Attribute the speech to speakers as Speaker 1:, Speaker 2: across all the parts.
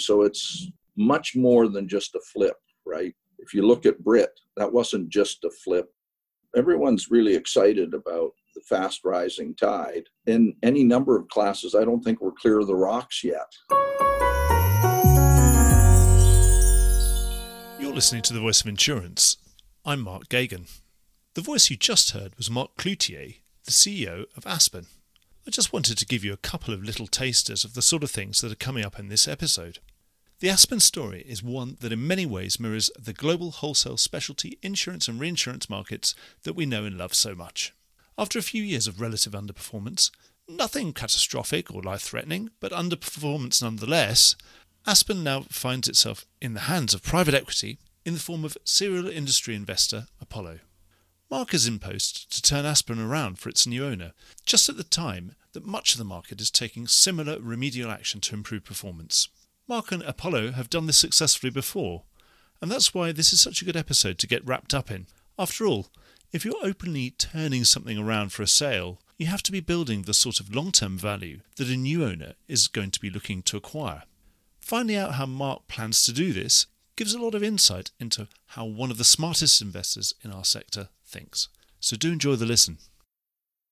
Speaker 1: So it's much more than just a flip, right? If you look at Brit, that wasn't just a flip. Everyone's really excited about the fast rising tide. In any number of classes, I don't think we're clear of the rocks yet.
Speaker 2: You're listening to The Voice of Insurance. I'm Mark Geoghegan. The voice you just heard was Mark Cloutier, the CEO of Aspen. I just wanted to give you a couple of little tasters of the sort of things that are coming up in this episode. The Aspen story is one that in many ways mirrors the global wholesale specialty insurance and reinsurance markets that we know and love so much. After a few years of relative underperformance, nothing catastrophic or life threatening, but underperformance nonetheless, Aspen now finds itself in the hands of private equity in the form of serial industry investor Apollo. Mark is in post to turn Aspen around for its new owner, just at the time that much of the market is taking similar remedial action to improve performance. Mark and Apollo have done this successfully before, and that's why this is such a good episode to get wrapped up in. After all, if you're openly turning something around for a sale, you have to be building the sort of long term value that a new owner is going to be looking to acquire. Finding out how Mark plans to do this gives a lot of insight into how one of the smartest investors in our sector thinks. So do enjoy the listen.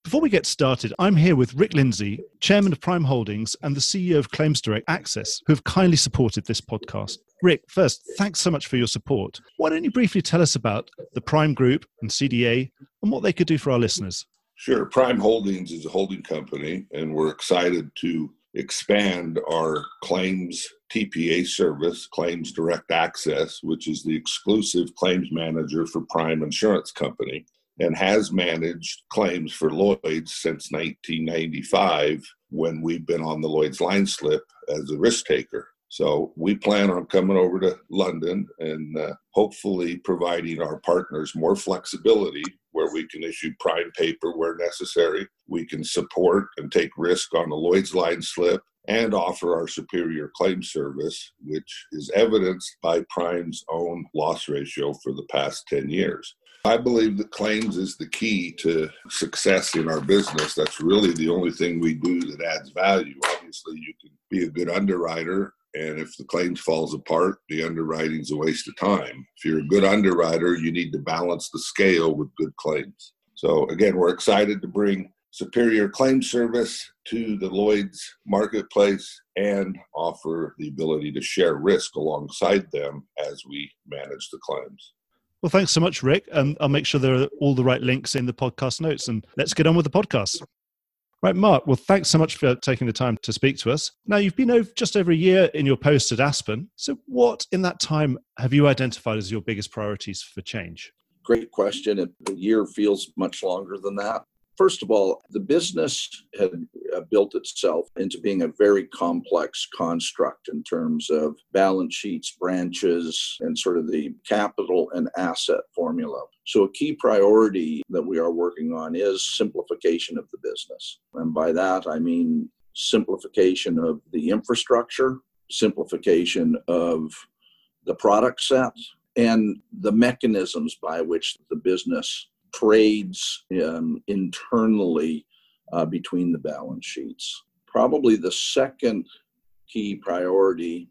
Speaker 2: Before we get started, I'm here with Rick Lindsay, Chairman of Prime Holdings and the CEO of Claims Direct Access, who have kindly supported this podcast. Rick, first, thanks so much for your support. Why don't you briefly tell us about the Prime Group and CDA and what they could do for our listeners?
Speaker 3: Sure. Prime Holdings is a holding company, and we're excited to expand our claims TPA service, Claims Direct Access, which is the exclusive claims manager for Prime Insurance Company and has managed claims for Lloyd's since 1995 when we've been on the Lloyd's line slip as a risk taker. So we plan on coming over to London and uh, hopefully providing our partners more flexibility where we can issue prime paper where necessary. We can support and take risk on the Lloyd's line slip and offer our superior claim service, which is evidenced by Prime's own loss ratio for the past 10 years. I believe that claims is the key to success in our business. That's really the only thing we do that adds value. Obviously, you can be a good underwriter, and if the claims falls apart, the underwriting's a waste of time. If you're a good underwriter, you need to balance the scale with good claims. So again, we're excited to bring superior claim service to the Lloyd's marketplace and offer the ability to share risk alongside them as we manage the claims.
Speaker 2: Well, thanks so much, Rick. Um, I'll make sure there are all the right links in the podcast notes and let's get on with the podcast. Right, Mark. Well, thanks so much for taking the time to speak to us. Now, you've been over just over a year in your post at Aspen. So, what in that time have you identified as your biggest priorities for change?
Speaker 1: Great question. A year feels much longer than that. First of all, the business had uh, built itself into being a very complex construct in terms of balance sheets, branches, and sort of the capital and asset formula. So, a key priority that we are working on is simplification of the business. And by that, I mean simplification of the infrastructure, simplification of the product set, and the mechanisms by which the business trades um, internally uh, between the balance sheets. Probably the second key priority,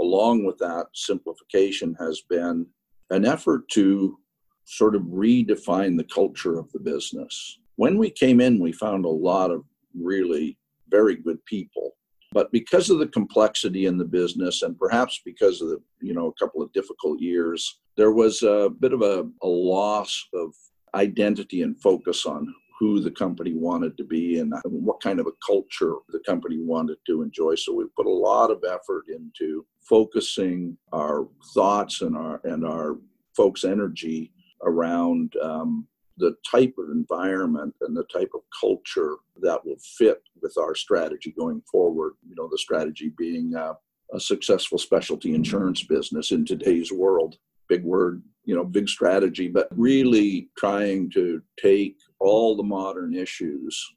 Speaker 1: along with that simplification, has been an effort to sort of redefine the culture of the business. When we came in, we found a lot of really very good people. But because of the complexity in the business, and perhaps because of the, you know, a couple of difficult years, there was a bit of a, a loss of identity and focus on who the company wanted to be and what kind of a culture the company wanted to enjoy. So we put a lot of effort into focusing our thoughts and our and our folks' energy around um, the type of environment and the type of culture that will fit with our strategy going forward. You know, the strategy being uh, a successful specialty insurance business in today's world. Big word, you know big strategy but really trying to take all the modern issues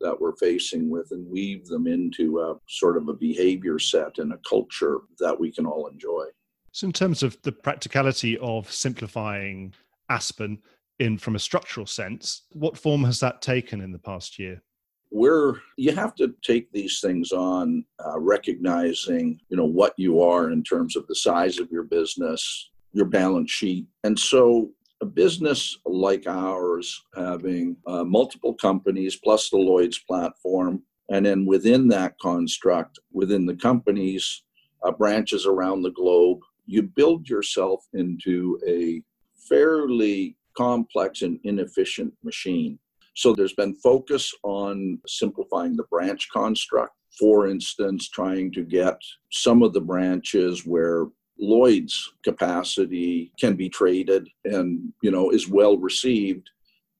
Speaker 1: that we're facing with and weave them into a sort of a behavior set and a culture that we can all enjoy.
Speaker 2: So in terms of the practicality of simplifying aspen in from a structural sense what form has that taken in the past year?
Speaker 1: We're you have to take these things on uh, recognizing you know what you are in terms of the size of your business your balance sheet and so a business like ours having uh, multiple companies plus the lloyd's platform and then within that construct within the companies uh, branches around the globe you build yourself into a fairly complex and inefficient machine so there's been focus on simplifying the branch construct. For instance, trying to get some of the branches where Lloyd's capacity can be traded and you know is well received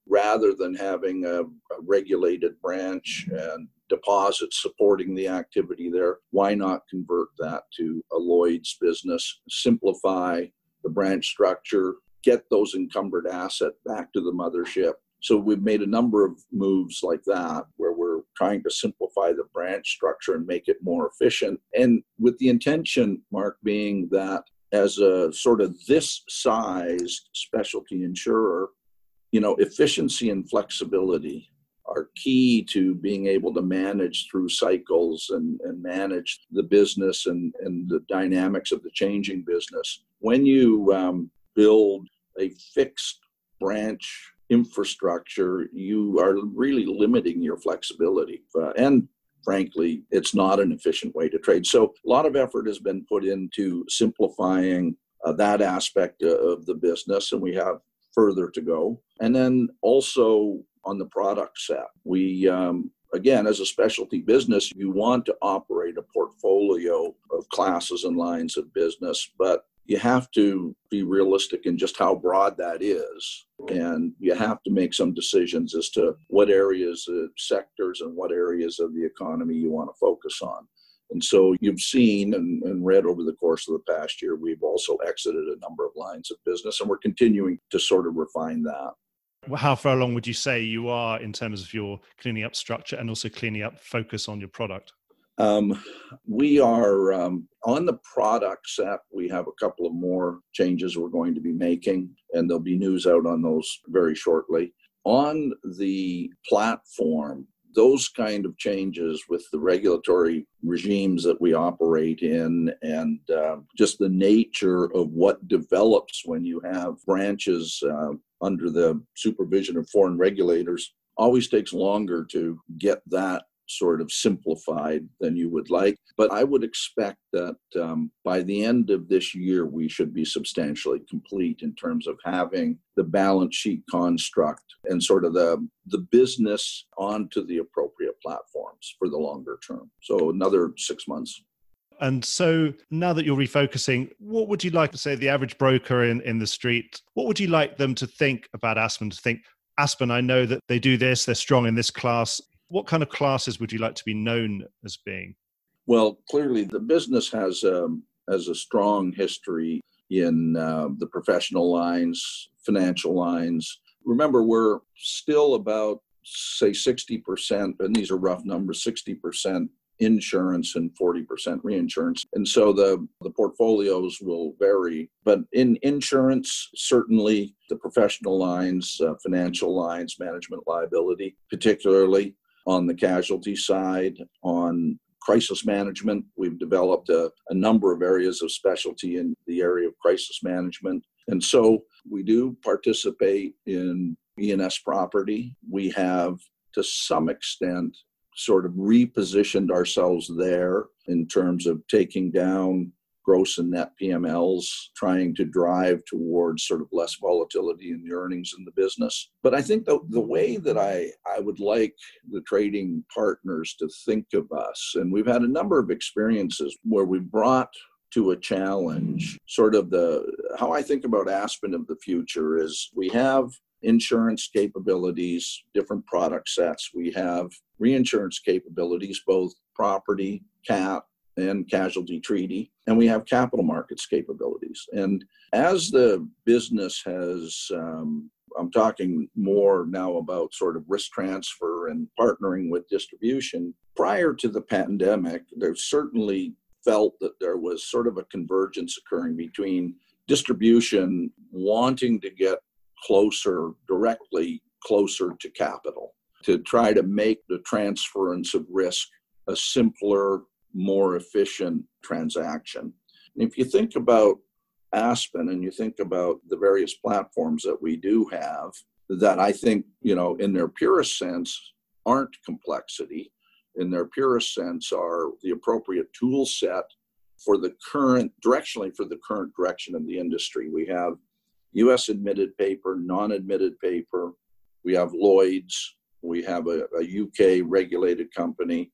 Speaker 1: rather than having a, a, regulated branch and deposits supporting the activity there. Why not convert that to a lloyd's business simplify the branch structure get those encumbered asset back to the mothership? So we've made a number of moves like that where we're trying to simplify the branch structure and make it more efficient. And with the intention, Mark, being that as a sort of this sized specialty insurer, you know, efficiency and flexibility are key to being able to manage through cycles and, and manage the business and, and the dynamics of the changing business. When you um, build a fixed branch infrastructure, you are really limiting your flexibility. Uh, and frankly, it's not an efficient way to trade. So, a lot of effort has been put into simplifying uh, that aspect of the business, and we have further to go. And then also on the product set, we um, again, as a specialty business, you want to operate a portfolio of classes and lines of business, but you have to be realistic in just how broad that is. And you have to make some decisions as to what areas, uh, sectors, and what areas of the economy you want to focus on. And so you've seen and, and, read over the course of the past year, we've also exited a number of lines of business, and we're continuing to sort of refine that.
Speaker 2: How far along would you say you are in terms of your cleaning up structure and also cleaning up focus on your product?
Speaker 1: Um, we are um, on the product set. We have a couple of more changes we're going to be making, and there'll be news out on those very shortly. On the platform, those kind of changes with the regulatory regimes that we operate in and uh, just the nature of what develops when you have branches uh, under the supervision of foreign regulators always takes longer to get that sort of simplified than you would like. But I would expect that um, by the end of this year, we should be substantially complete in terms of having the balance sheet construct and sort of the, the business onto the appropriate platforms for the longer term. So another six months.
Speaker 2: And so now that you're refocusing, what would you like to say the average broker in, in the street? What would you like them to think about Aspen? To think, Aspen, I know that they do this, they're strong in this class. What kind of classes would you like to be known as being?
Speaker 1: Well, clearly the business has um, has a strong history in uh, the professional lines, financial lines. Remember, we're still about say 60%, and these are rough numbers, 60% insurance and 40% reinsurance. And so the, the portfolios will vary. But in insurance, certainly the professional lines, uh, financial lines, management liability, particularly on the casualty side, on crisis management. We've developed a, a, number of areas of specialty in the area of crisis management. And so we do participate in E&S property. We have, to some extent, sort of repositioned ourselves there in terms of taking down gross and net PMLs, trying to drive towards sort of less volatility in the earnings in the business. But I think the, the way that I, I would like the trading partners to think of us, and we've had a number of experiences where we brought to a challenge sort of the how I think about Aspen of the future is we have insurance capabilities, different product sets. We have reinsurance capabilities, both property, cat, and casualty treaty, and we have capital markets capabilities. And as the business has, um, I'm talking more now about sort of risk transfer and partnering with distribution. Prior to the pandemic, there certainly felt that there was sort of a convergence occurring between distribution wanting to get closer, directly closer to capital to try to make the transference of risk a simpler, more efficient transaction. And if you think about Aspen and you think about the various platforms that we do have, that I think, you know, in their purest sense, aren't complexity, in their purest sense, are the appropriate tool set for the current, directionally for the current direction of the industry. We have US admitted paper, non admitted paper, we have Lloyd's, we have a, a UK regulated company,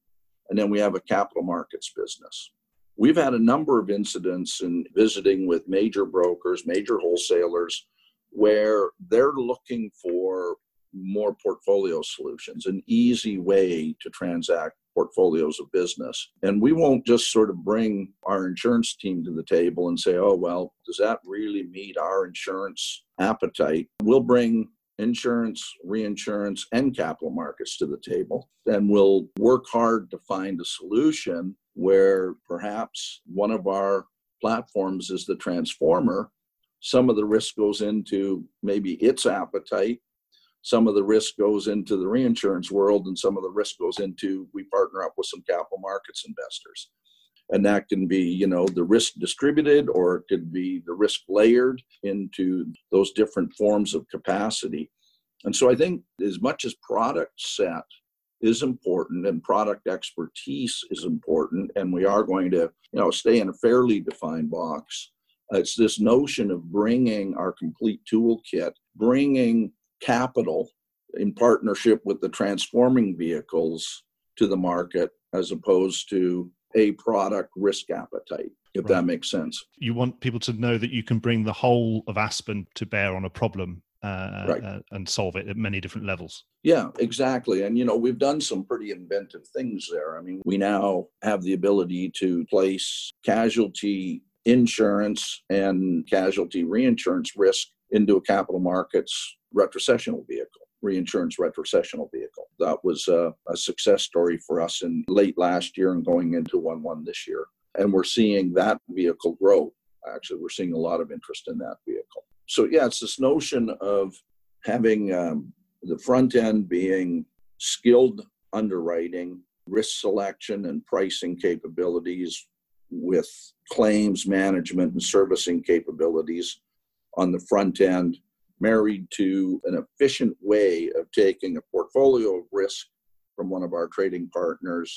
Speaker 1: and then we have a capital markets business. We've had a number of incidents in visiting with major brokers, major wholesalers, where they're looking for more portfolio solutions, an easy way to transact portfolios of business. And we won't just sort of bring our insurance team to the table and say, oh, well, does that really meet our insurance appetite? We'll bring insurance, reinsurance, and capital markets to the table. And we'll work hard to find a solution where perhaps one of our platforms is the transformer. Some of the risk goes into maybe its appetite. Some of the risk goes into the reinsurance world, and some of the risk goes into we partner up with some capital markets investors. And that can be, you know, the risk distributed or it could be the risk layered into those different forms of capacity. And so I think as much as product set is important and product expertise is important and we are going to you know stay in a fairly defined box it's this notion of bringing our complete toolkit bringing capital in partnership with the transforming vehicles to the market as opposed to a product risk appetite if right. that makes sense
Speaker 2: you want people to know that you can bring the whole of aspen to bear on a problem uh, right. uh, and solve it at many different levels.
Speaker 1: Yeah, exactly. And, you know, we've done some pretty inventive things there. I mean, we now have the ability to place casualty insurance and casualty reinsurance risk into a capital markets retrocessional vehicle. Reinsurance retrocessional vehicle. That was a, a success story for us in late last year and going into 1 1 this year. And we're seeing that vehicle grow. Actually, we're seeing a lot of interest in that vehicle so yeah, it's this notion of having um, the front end being skilled underwriting, risk selection, and pricing capabilities with claims management and servicing capabilities on the front end, married to an efficient way of taking a portfolio of risk from one of our trading partners,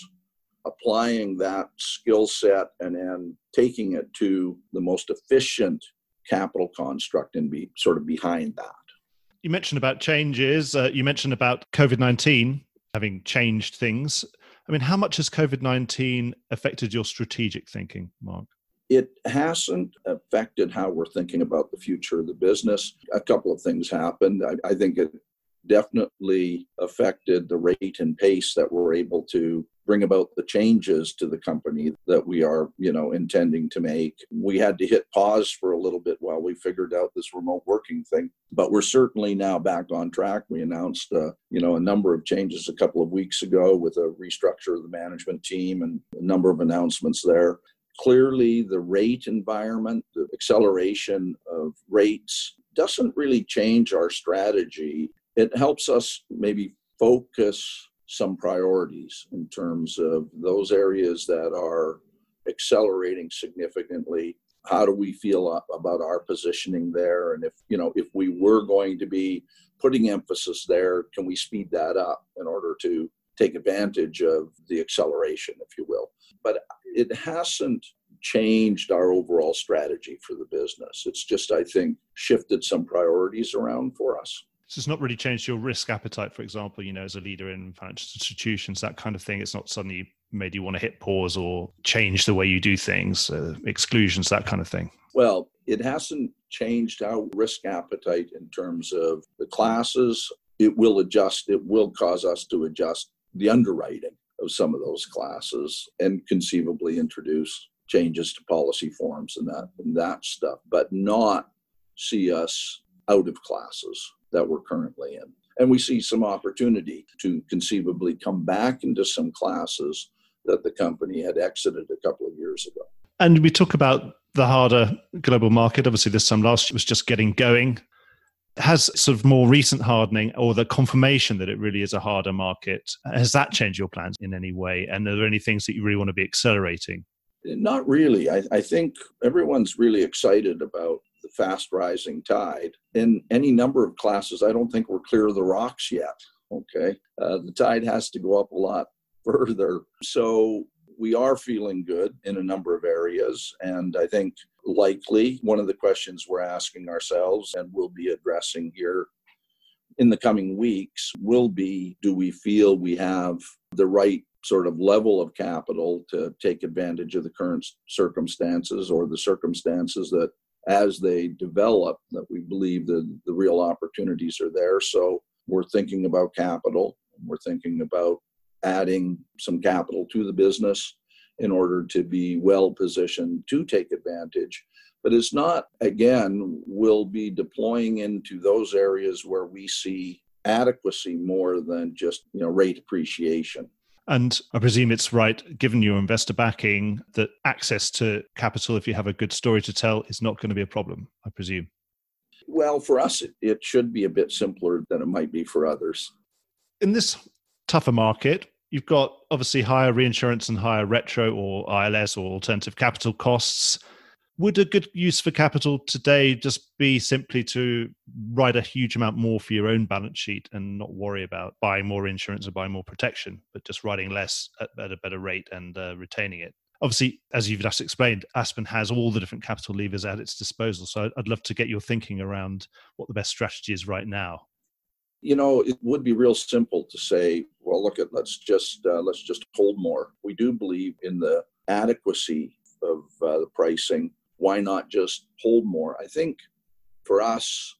Speaker 1: applying that skill set, and then taking it to the most efficient capital construct and be sort of behind that.
Speaker 2: You mentioned about changes. Uh, you mentioned about COVID 19 having changed things. I mean, how much has COVID 19 affected your strategic thinking, Mark?
Speaker 1: It hasn't affected how we're thinking about the future of the business. A couple of things happened. I, I think it definitely affected the rate and pace that we're able to bring about the changes to the company that we are, you know, intending to make. We had to hit pause for a little bit while we figured out this remote working thing, but we're certainly now back on track. We announced, uh, you know, a number of changes a couple of weeks ago with a restructure of the management team and a number of announcements there. Clearly, the rate environment, the acceleration of rates doesn't really change our strategy. It helps us maybe focus some priorities in terms of those areas that are accelerating significantly. How do we feel about our positioning there? And if you know if we were going to be putting emphasis there can we speed that up in order to take advantage of the acceleration if you will? But it hasn't changed our overall strategy for the business it's just i think shifted some priorities around for us
Speaker 2: so it's not really changed your risk appetite, for example, you know, as a leader in financial institutions, that kind of thing. It's not suddenly made you want to hit pause or change the way you do things, uh, exclusions, that kind of thing.
Speaker 1: Well, it hasn't changed our risk appetite in terms of the classes. It will adjust, it will cause us to adjust the underwriting of some of those classes and conceivably introduce changes to policy forms and that and that stuff, but not see us out of classes that we're currently in. And we see some opportunity to conceivably come back into some classes that the company had exited a couple of years ago.
Speaker 2: And we talk about the harder global market. Obviously, this time last year was just getting going. Has sort of more recent hardening or the confirmation that it really is a harder market, has that changed your plans in any way? And are there any things that you really want to be accelerating?
Speaker 1: Not really. I, I think everyone's really excited about the fast rising tide. In any number of classes, I don't think we're clear of the rocks yet. Okay. Uh, the tide has to go up a lot further. So we are feeling good in a number of areas. And I think likely one of the questions we're asking ourselves and we'll be addressing here in the coming weeks will be do we feel we have the right sort of level of capital to take advantage of the current circumstances or the circumstances that as they develop that we believe that the real opportunities are there so we're thinking about capital we're thinking about adding some capital to the business in order to be well positioned to take advantage but it's not again we'll be deploying into those areas where we see adequacy more than just you know rate appreciation
Speaker 2: and I presume it's right, given your investor backing, that access to capital, if you have a good story to tell, is not going to be a problem, I presume.
Speaker 1: Well, for us, it, it should be a bit simpler than it might be for others.
Speaker 2: In this tougher market, you've got obviously higher reinsurance and higher retro or ILS or alternative capital costs would a good use for capital today just be simply to write a huge amount more for your own balance sheet and not worry about buying more insurance or buying more protection, but just writing less at, at a better rate and uh, retaining it? Obviously, as you've just explained, Aspen has all the different capital levers at its disposal. So I'd love to get your thinking around what the best strategy is right now.
Speaker 1: You know, it would be real simple to say, well, look at let's just uh, let's just hold more. We do believe in the adequacy of uh, the pricing why not just hold more? I think for us,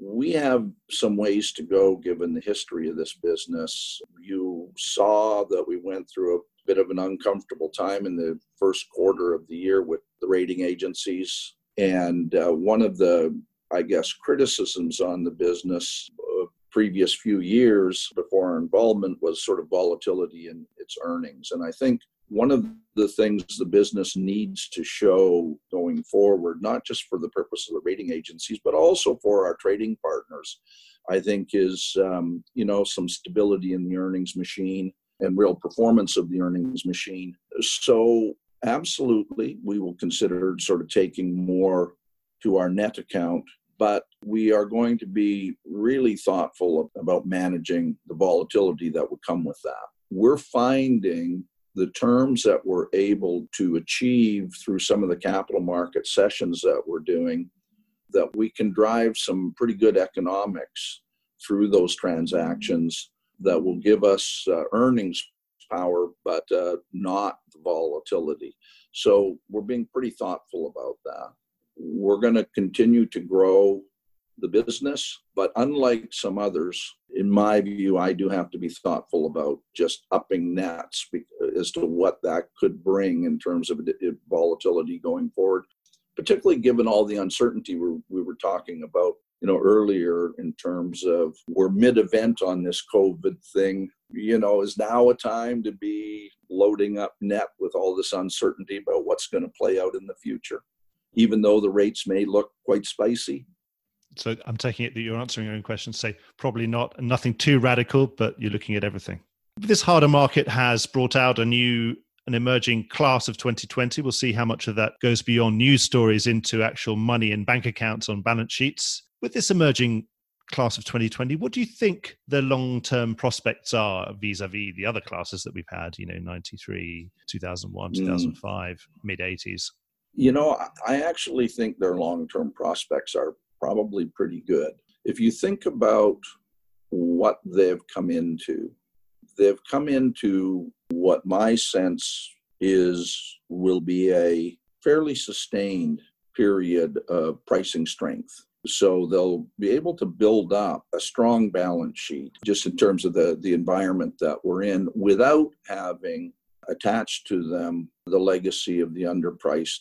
Speaker 1: we have some ways to go given the history of this business. You saw that we went through a bit of an uncomfortable time in the first quarter of the year with the rating agencies. And uh, one of the, I guess, criticisms on the business of previous few years before our involvement was sort of volatility in its earnings. And I think one of the things the business needs to show going forward, not just for the purpose of the rating agencies, but also for our trading partners, I think is um, you know some stability in the earnings machine and real performance of the earnings machine. So absolutely, we will consider sort of taking more to our net account but we are going to be really thoughtful about managing the volatility that would come with that. We're finding the terms that we're able to achieve through some of the capital market cessions that we're doing, that we can drive some pretty good economics through those transactions that will give us uh, earnings power, but uh, not the volatility. So we're being pretty thoughtful about that. We're going to continue to grow the business. But unlike some others, in my view, I do have to be thoughtful about just upping nets as to what that could bring in terms of volatility going forward, particularly given all the uncertainty we, we were talking about you know earlier in terms of we're mid-event on this covid thing you know is now a time to be loading up net with all this uncertainty about what's going to play out in the future even though the rates may look quite spicy
Speaker 2: so I'm taking it that you're answering your own question. Say probably not, nothing too radical, but you're looking at everything. This harder market has brought out a new, an emerging class of 2020. We'll see how much of that goes beyond news stories into actual money in bank accounts on balance sheets. With this emerging class of 2020, what do you think the long-term prospects are vis-a-vis the other classes that we've had? You know, 93, 2001, 2005, mm. mid 80s.
Speaker 1: You know, I actually think their long-term prospects are probably pretty good. If you think about what they've come into, they've come into what my sense is will be a fairly sustained period of pricing strength. So they'll be able to build up a strong balance sheet just in terms of the, the environment that we're in without having attached to them the legacy of the underpriced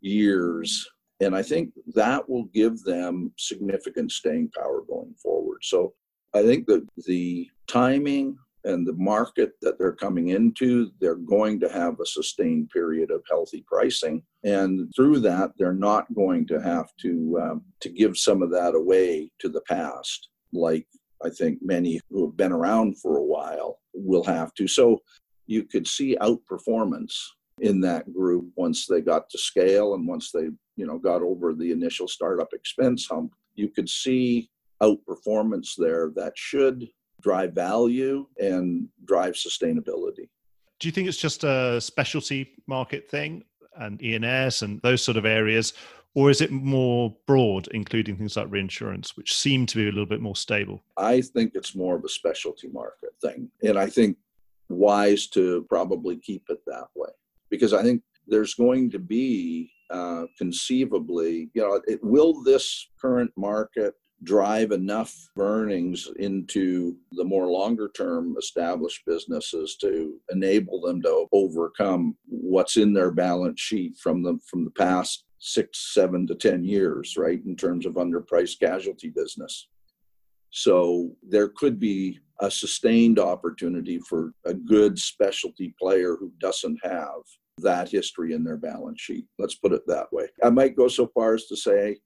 Speaker 1: years and I think that will give them significant staying power going forward. So I think that the timing and the market that they're coming into, they're going to have a sustained period of healthy pricing. And through that, they're not going to have to um, to give some of that away to the past, like I think many who have been around for a while will have to. So you could see outperformance in that group once they got to scale and once they you know got over the initial startup expense hump you could see outperformance there that should drive value and drive sustainability.
Speaker 2: Do you think it's just a specialty market thing and E&S and those sort of areas or is it more broad including things like reinsurance which seem to be a little bit more stable?
Speaker 1: I think it's more of a specialty market thing and i think wise to probably keep it that way because I think there's going to be uh, conceivably, you know, it, will this current market drive enough earnings into the more longer term established businesses to enable them to overcome what's in their balance sheet from the from the past six seven to ten years right in terms of underpriced casualty business? So there could be a sustained opportunity for a good specialty player who doesn't have that history in their balance sheet. Let's put it that way. I might go so far as to say,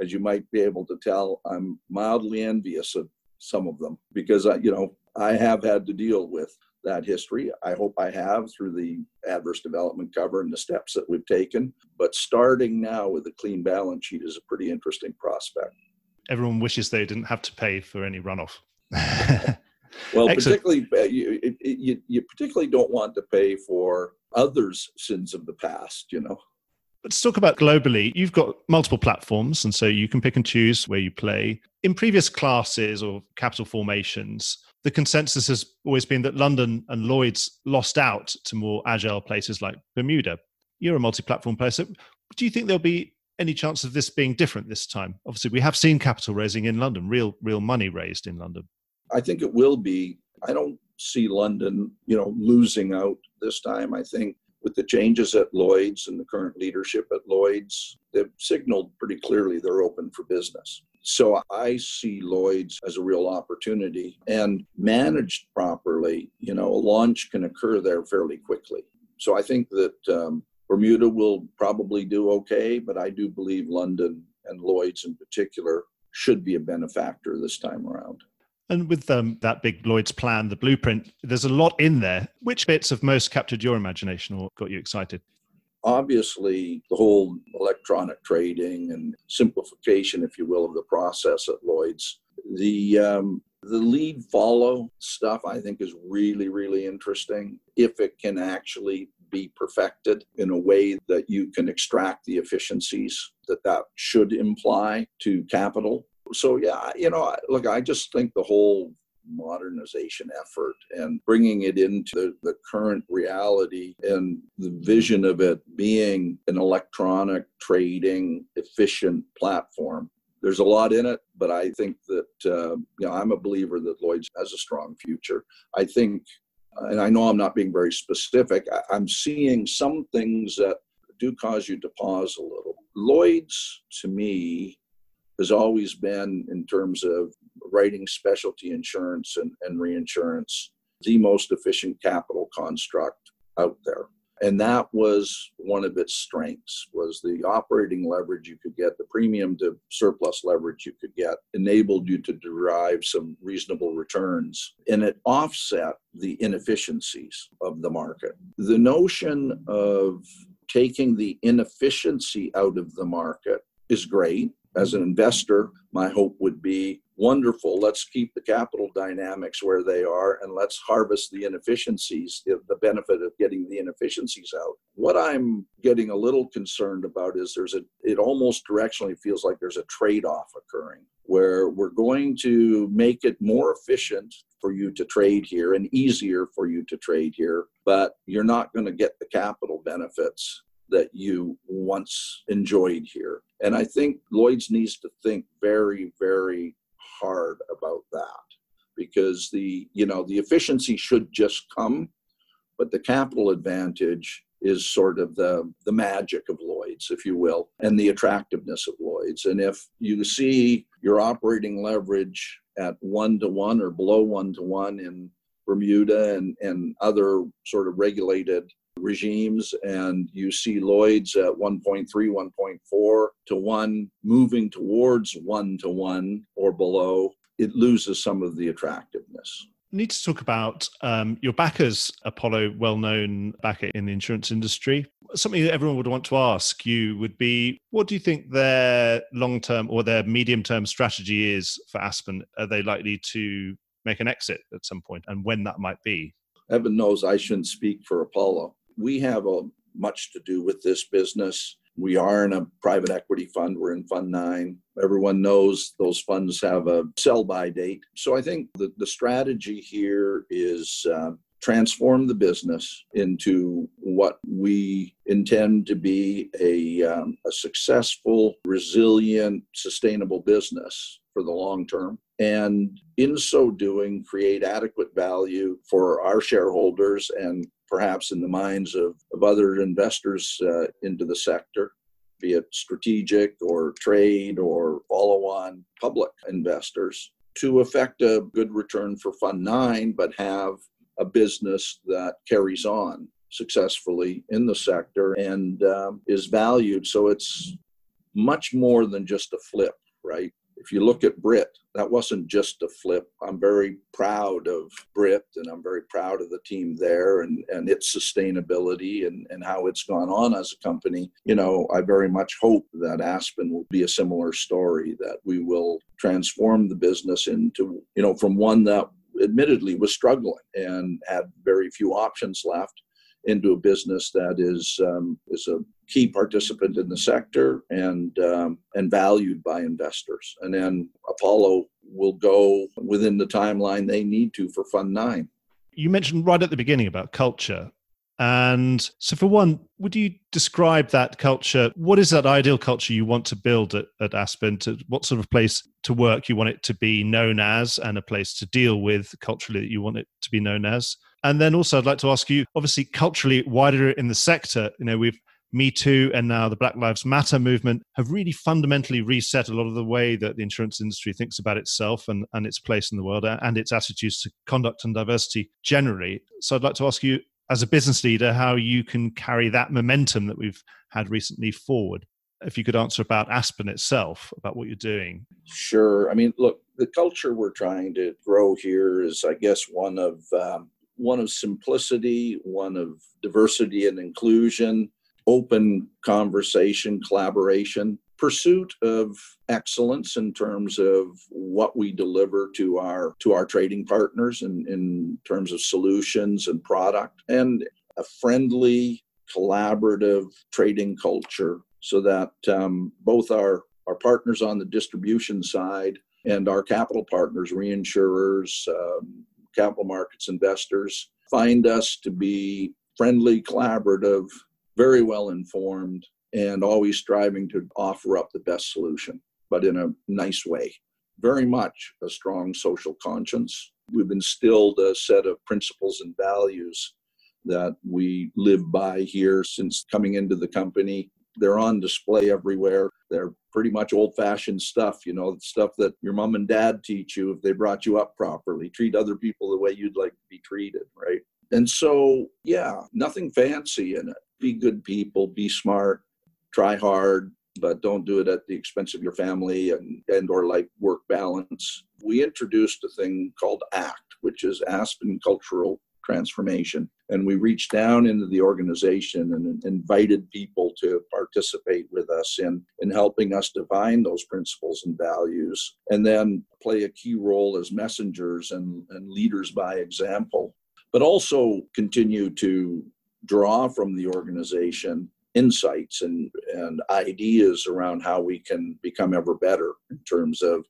Speaker 1: as you might be able to tell, I'm mildly envious of some of them because I, you know, I have had to deal with that history. I hope I have through the adverse development cover and the steps that we've taken. But starting now with a clean balance sheet is a pretty interesting prospect.
Speaker 2: Everyone wishes they didn't have to pay for any runoff.
Speaker 1: well, Excellent. particularly uh, you, you, you particularly don't want to pay for others' sins of the past, you know.
Speaker 2: Let's talk about globally. You've got multiple platforms, and so you can pick and choose where you play. In previous classes or capital formations, the consensus has always been that London and Lloyd's lost out to more agile places like Bermuda. You're a multi platform player. So do you think there'll be any chance of this being different this time? Obviously, we have seen capital raising in London, real, real money raised in London.
Speaker 1: I think it will be. I don't see London, you know, losing out this time. I think with the changes at Lloyd's and the current leadership at Lloyd's, they've signaled pretty clearly they're open for business. So I see Lloyd's as a real opportunity and managed properly, you know, a launch can occur there fairly quickly. So I think that um, Bermuda will probably do okay, but I do believe London and Lloyd's in particular should be a benefactor this time around.
Speaker 2: And with um, that big Lloyd's plan, the blueprint, there's a lot in there. Which bits have most captured your imagination or got you excited?
Speaker 1: Obviously, the whole electronic trading and simplification, if you will, of the process at Lloyd's. The um, the lead follow stuff I think is really, really interesting if it can actually be perfected in a way that you can extract the efficiencies that that should imply to capital so yeah, you know, look, I just think the whole modernization effort and bringing it into the, the, current reality and the vision of it being an electronic trading efficient platform there's a lot in it but i think that uh, you know i'm a believer that lloyd's has a strong future. I think and i know i'm not being very specific I, i'm seeing some things that do cause you to pause a little. Lloyd's to me has always been, in terms of writing specialty insurance and, and reinsurance, the most efficient capital construct out there. And that was one of its strengths was the operating leverage you could get the premium to surplus leverage you could get enabled you to derive some reasonable returns and it offset the inefficiencies of the market. The notion of taking the inefficiency out of the market is great as an investor, my hope would be wonderful. Let's keep the capital dynamics where they are and let's harvest the inefficiencies, the benefit of getting the inefficiencies out. What I'm getting a little concerned about is there's a, it almost directionally feels like there's a trade off occurring where we're going to make it more efficient for you to trade here and easier for you to trade here, but you're not going to get the capital benefits that you once enjoyed here. And I think Lloyd's needs to think very, very hard about that because the you know the efficiency should just come, but the capital advantage is sort of the the magic of Lloyd's, if you will, and the attractiveness of Lloyd's. And if you see your operating leverage at one to one or below one to one in Bermuda and, and other sort of regulated regimes, and you see Lloyd's at 1.3, 1.4 to 1, moving towards 1 to 1 or below, it loses some of the attractiveness
Speaker 2: need to talk about um, your backers, Apollo, well known backer in the insurance industry. Something that everyone would want to ask you would be what do you think their long term or their medium term strategy is for Aspen? Are they likely to make an exit at some point and when that might be?
Speaker 1: Heaven knows I shouldn't speak for Apollo. We have a, much to do with this business. We are in a private equity fund. We're in Fund 9. Everyone knows those funds have a sell by date. So I think the, the strategy here is uh, transform the business into what we intend to be a, um, a successful, resilient, sustainable business for the long term. And in so doing, create adequate value for our shareholders and perhaps in the minds of, of other investors uh, into the sector, be it strategic or trade or follow on public investors, to effect a good return for Fund 9, but have a business that carries on successfully in the sector and um, is valued. So it's much more than just a flip, right? If you look at Brit, that wasn't just a flip. I'm very proud of Brit and I'm very proud of the team there and, and its sustainability and, and how it's gone on as a company. You know, I very much hope that Aspen will be a similar story, that we will transform the business into, you know, from one that admittedly was struggling and had very few options left into a business that is um, is a key participant in the sector and um, and valued by investors. And then Apollo will go within the timeline they need to for Fund Nine.
Speaker 2: You mentioned right at the beginning about culture. And so, for one, would you describe that culture? What is that ideal culture you want to build at, at Aspen? To, what sort of place to work you want it to be known as, and a place to deal with culturally that you want it to be known as? And then also, I'd like to ask you obviously, culturally, wider in the sector, you know, we've me Too and now the Black Lives Matter movement have really fundamentally reset a lot of the way that the insurance industry thinks about itself and, and its place in the world and its attitudes to conduct and diversity generally. So I'd like to ask you, as a business leader, how you can carry that momentum that we've had recently forward. If you could answer about Aspen itself, about what you're doing.
Speaker 1: Sure. I mean, look, the culture we're trying to grow here is, I guess, one of um, one of simplicity, one of diversity and inclusion, open conversation, collaboration, pursuit of excellence in terms of what we deliver to our to our trading partners in, in terms of solutions and product and a friendly collaborative trading culture so that um, both our our partners on the distribution side and our capital partners reinsurers um, capital markets investors find us to be friendly collaborative very well informed, and always striving to offer up the best solution, but in a nice way. Very much a strong social conscience. We've instilled a set of principles and values that we live by here since coming into the company. They're on display everywhere. They're pretty much old fashioned stuff, you know, stuff that your mom and dad teach you if they brought you up properly. Treat other people the way you'd like to be treated, right? And so, yeah, nothing fancy in it be good people, be smart, try hard, but don't do it at the expense of your family and, and or like work balance. We introduced a thing called ACT, which is Aspen Cultural Transformation. And we reached down into the organization and invited people to participate with us in, in helping us define those principles and values, and then play a key role as messengers and, and leaders by example, but also continue to draw from the organization insights and, and ideas around how we can become ever better in terms of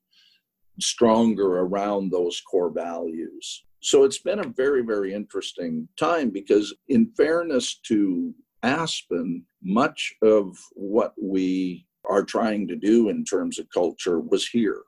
Speaker 1: stronger around those core values. So it's been a very, very interesting time because, in fairness to Aspen, much of what we are trying to do in terms of culture was here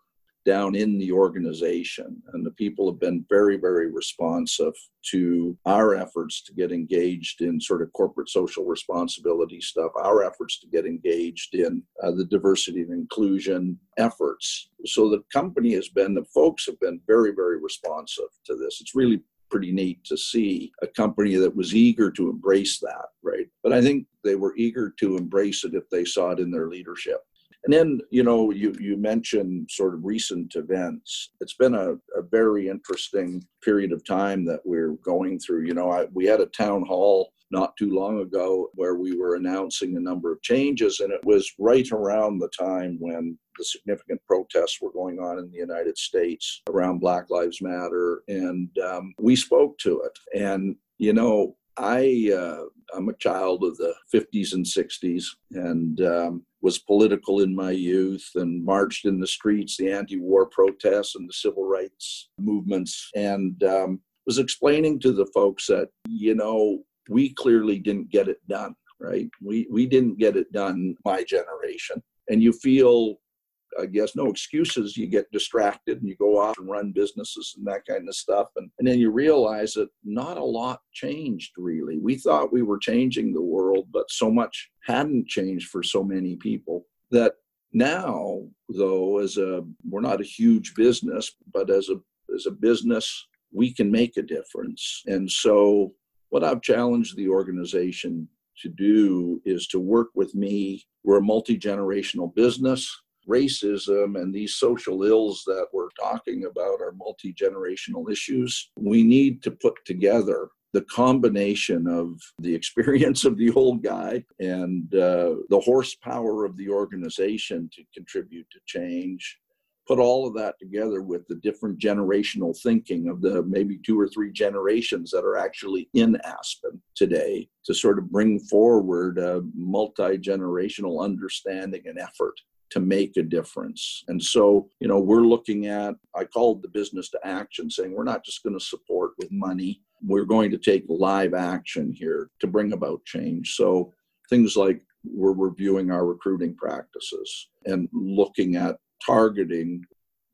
Speaker 1: down in the organization. And the people have been very, very responsive to our efforts to get engaged in sort of corporate social responsibility stuff, our efforts to get engaged in uh, the diversity and inclusion efforts. So the company has been, the folks have been very, very responsive to this. It's really pretty neat to see a company that was eager to embrace that, right? But I think they were eager to embrace it if they saw it in their leadership. And then, you know, you, you mentioned sort of recent events. It's been a, a very interesting period of time that we're going through. You know, I, we had a town hall not too long ago where we were announcing a number of changes, and it was right around the time when the significant protests were going on in the United States around Black Lives Matter, and um, we spoke to it. And you know, I uh, I'm a child of the 50s and 60s, and um, was political in my youth and marched in the streets, the anti-war protests and the civil rights movements, and um, was explaining to the folks that you know we clearly didn't get it done right? We we didn't get it done my generation. And you feel I guess no excuses. You get distracted and you go off and run businesses and that kind of stuff. And, and then you realize that not a lot changed really. We thought we were changing the world, but so much hadn't changed for so many people that now, though, as a we're not a huge business, but as a as a business, we can make a difference. And so what I've challenged the organization to do is to work with me. We're a multi generational business. Racism and these social ills that we're talking about are multi generational issues. We need to put together the combination of the experience of the old guy and uh, the horsepower of the organization to contribute to change put all of that together with the different generational thinking of the maybe two or three generations that are actually in Aspen today to sort of bring forward a multi generational understanding and effort to make a difference. And so, you know, we're looking at, I called the business to action, saying we're not just going to support with money, we're going to take live action here to bring about change. So, things like we're reviewing our recruiting practices and looking at targeting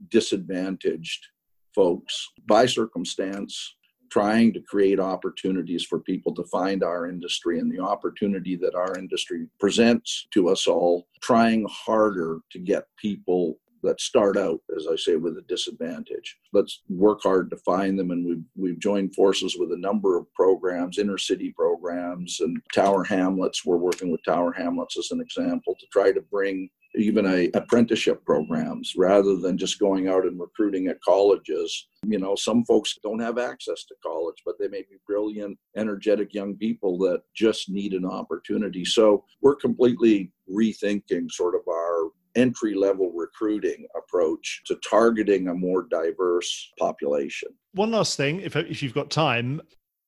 Speaker 1: disadvantaged folks by circumstance, trying to create opportunities for people to find our industry and the opportunity that our industry presents to us all, trying harder to get people that start out, as I say, with a disadvantage. Let's work hard to find them, and we've we've joined forces with a number of programs, inner city programs, and Tower Hamlets. We're working with Tower Hamlets as an example to try to bring even a apprenticeship programs rather than just going out and recruiting at colleges. You know some folks don't have access to college but they may be brilliant energetic young people that just need an opportunity. So we're completely rethinking sort of our entry level recruiting approach to targeting a more diverse population.
Speaker 2: One last thing if, if you've got time.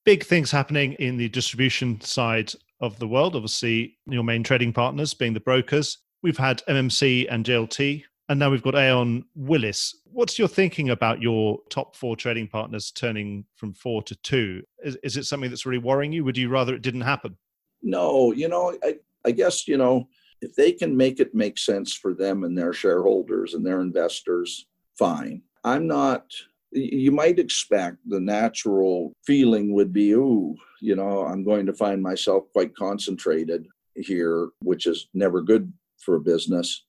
Speaker 2: Big things happening in the distribution side of the world. Obviously your main trading partners being the brokers We've had MMC and JLT, and now we've got Aon Willis. What's your thinking about your top four trading partners turning from four to two? Is, is it something that's really worrying you? Would you rather it didn't happen?
Speaker 1: No, you know, I, I guess, you know, if they can make it make sense for them and their shareholders and their investors, fine. I'm not, you might expect the natural feeling would be, ooh, you know, I'm going to find myself quite concentrated here, which is never good for a business.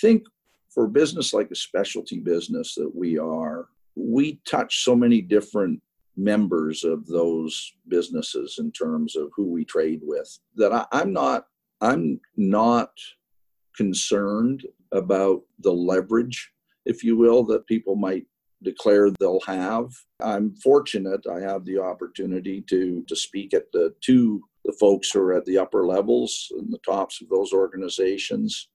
Speaker 1: Think for a business like a specialty business that we are, we touch so many different members of those businesses in terms of who we trade with that I, I'm not I'm not concerned about the leverage, if you will, that people might declare they'll have. I'm fortunate I have the opportunity to to speak at the two the folks who are at the upper levels and the tops of those organizations,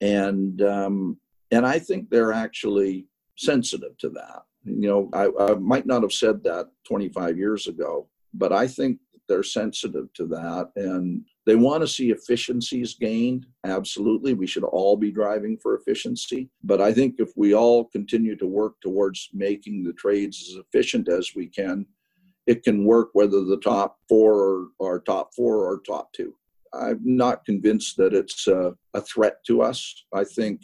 Speaker 1: and um, and I think they're actually sensitive to that. You know, I, I might not have said that 25 years ago, but I think they're sensitive to that and they want to see efficiencies gained. Absolutely we should all be driving for efficiency. But i think if we all continue to work towards making the trades as efficient as we can it can work whether the top four are, top four or top two. I'm not convinced that it's a, a threat to us. I think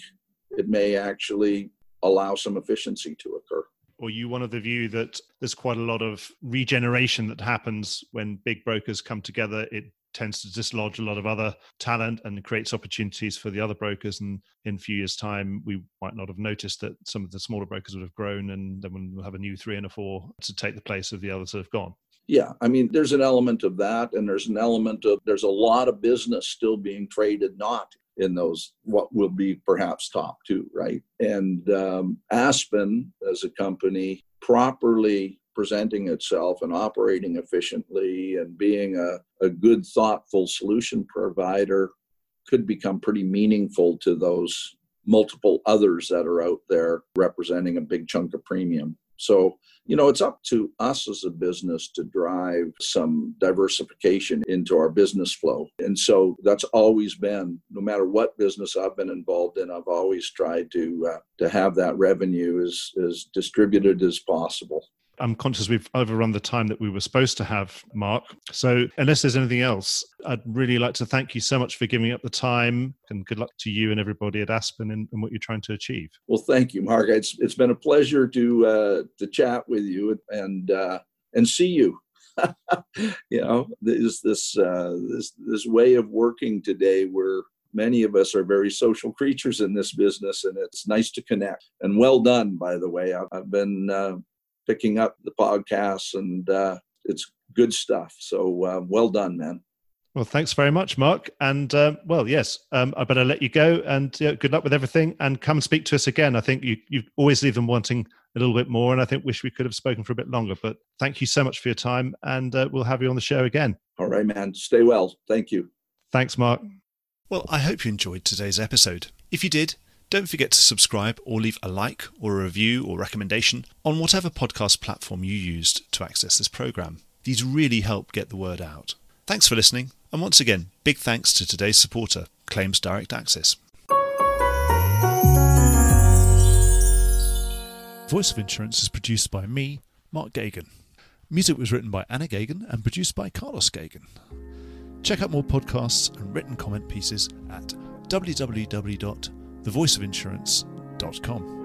Speaker 1: it may actually allow some efficiency to occur.
Speaker 2: Or you one of the view that there's quite a lot of regeneration that happens when big brokers come together. It tends to dislodge a lot of other talent and creates opportunities for the other brokers. And in a few years' time, we might not have noticed that some of the smaller brokers would have grown, and then we'll have a new three and a four to take the place of the others that have gone.
Speaker 1: Yeah, I mean, there's an element of that, and there's an element of there's a lot of business still being traded not in those what will be perhaps top two, right? And um, Aspen as a company properly presenting itself and operating efficiently and being a, a good, thoughtful solution provider could become pretty meaningful to those multiple others that are out there representing a big chunk of premium. So, you know, it's up to us as a business to drive some diversification into our business flow. And so that's always been, no matter what business I've been involved in, I've always tried to uh, to have that revenue as, as distributed as possible.
Speaker 2: I'm conscious we've overrun the time that we were supposed to have, Mark. So, unless there's anything else, I'd really like to thank you so much for giving up the time and good luck to you and everybody at Aspen and, and what you're trying to achieve.
Speaker 1: Well, thank you, Mark. It's, it's been a pleasure to, uh, to chat with you and, uh, and see you. you know, this, this, uh, this, this way of working today where many of us are very social creatures in this business and it's nice to connect and well done by the way i've, I've been uh, picking up the podcasts, and uh, it's good stuff. So uh, well done, man.
Speaker 2: Well, thanks very much, Mark. And uh, well, yes, um, I better let you go. And good luck with everything. And come and speak to us again. I think you you always leave them wanting a little bit more, and I think wish we could have spoken for a bit longer. But thank you so much for your time, and uh, we'll have you on the show again.
Speaker 1: All right, man. Stay well. Thank you.
Speaker 2: Thanks, Mark.
Speaker 4: Well, I hope you enjoyed today's episode. If you did, don't forget to subscribe or leave a like or a review or recommendation on whatever podcast platform you used to access this program. These really help get the word out. Thanks for listening, and once again, big thanks to today's supporter, Claims Direct Access.
Speaker 2: Voice of Insurance is produced by me, Mark Geoghegan. Music was written by Anna Geoghegan and produced by Carlos Geoghegan. Check out more podcasts and written comment pieces at www thevoiceofinsurance.com.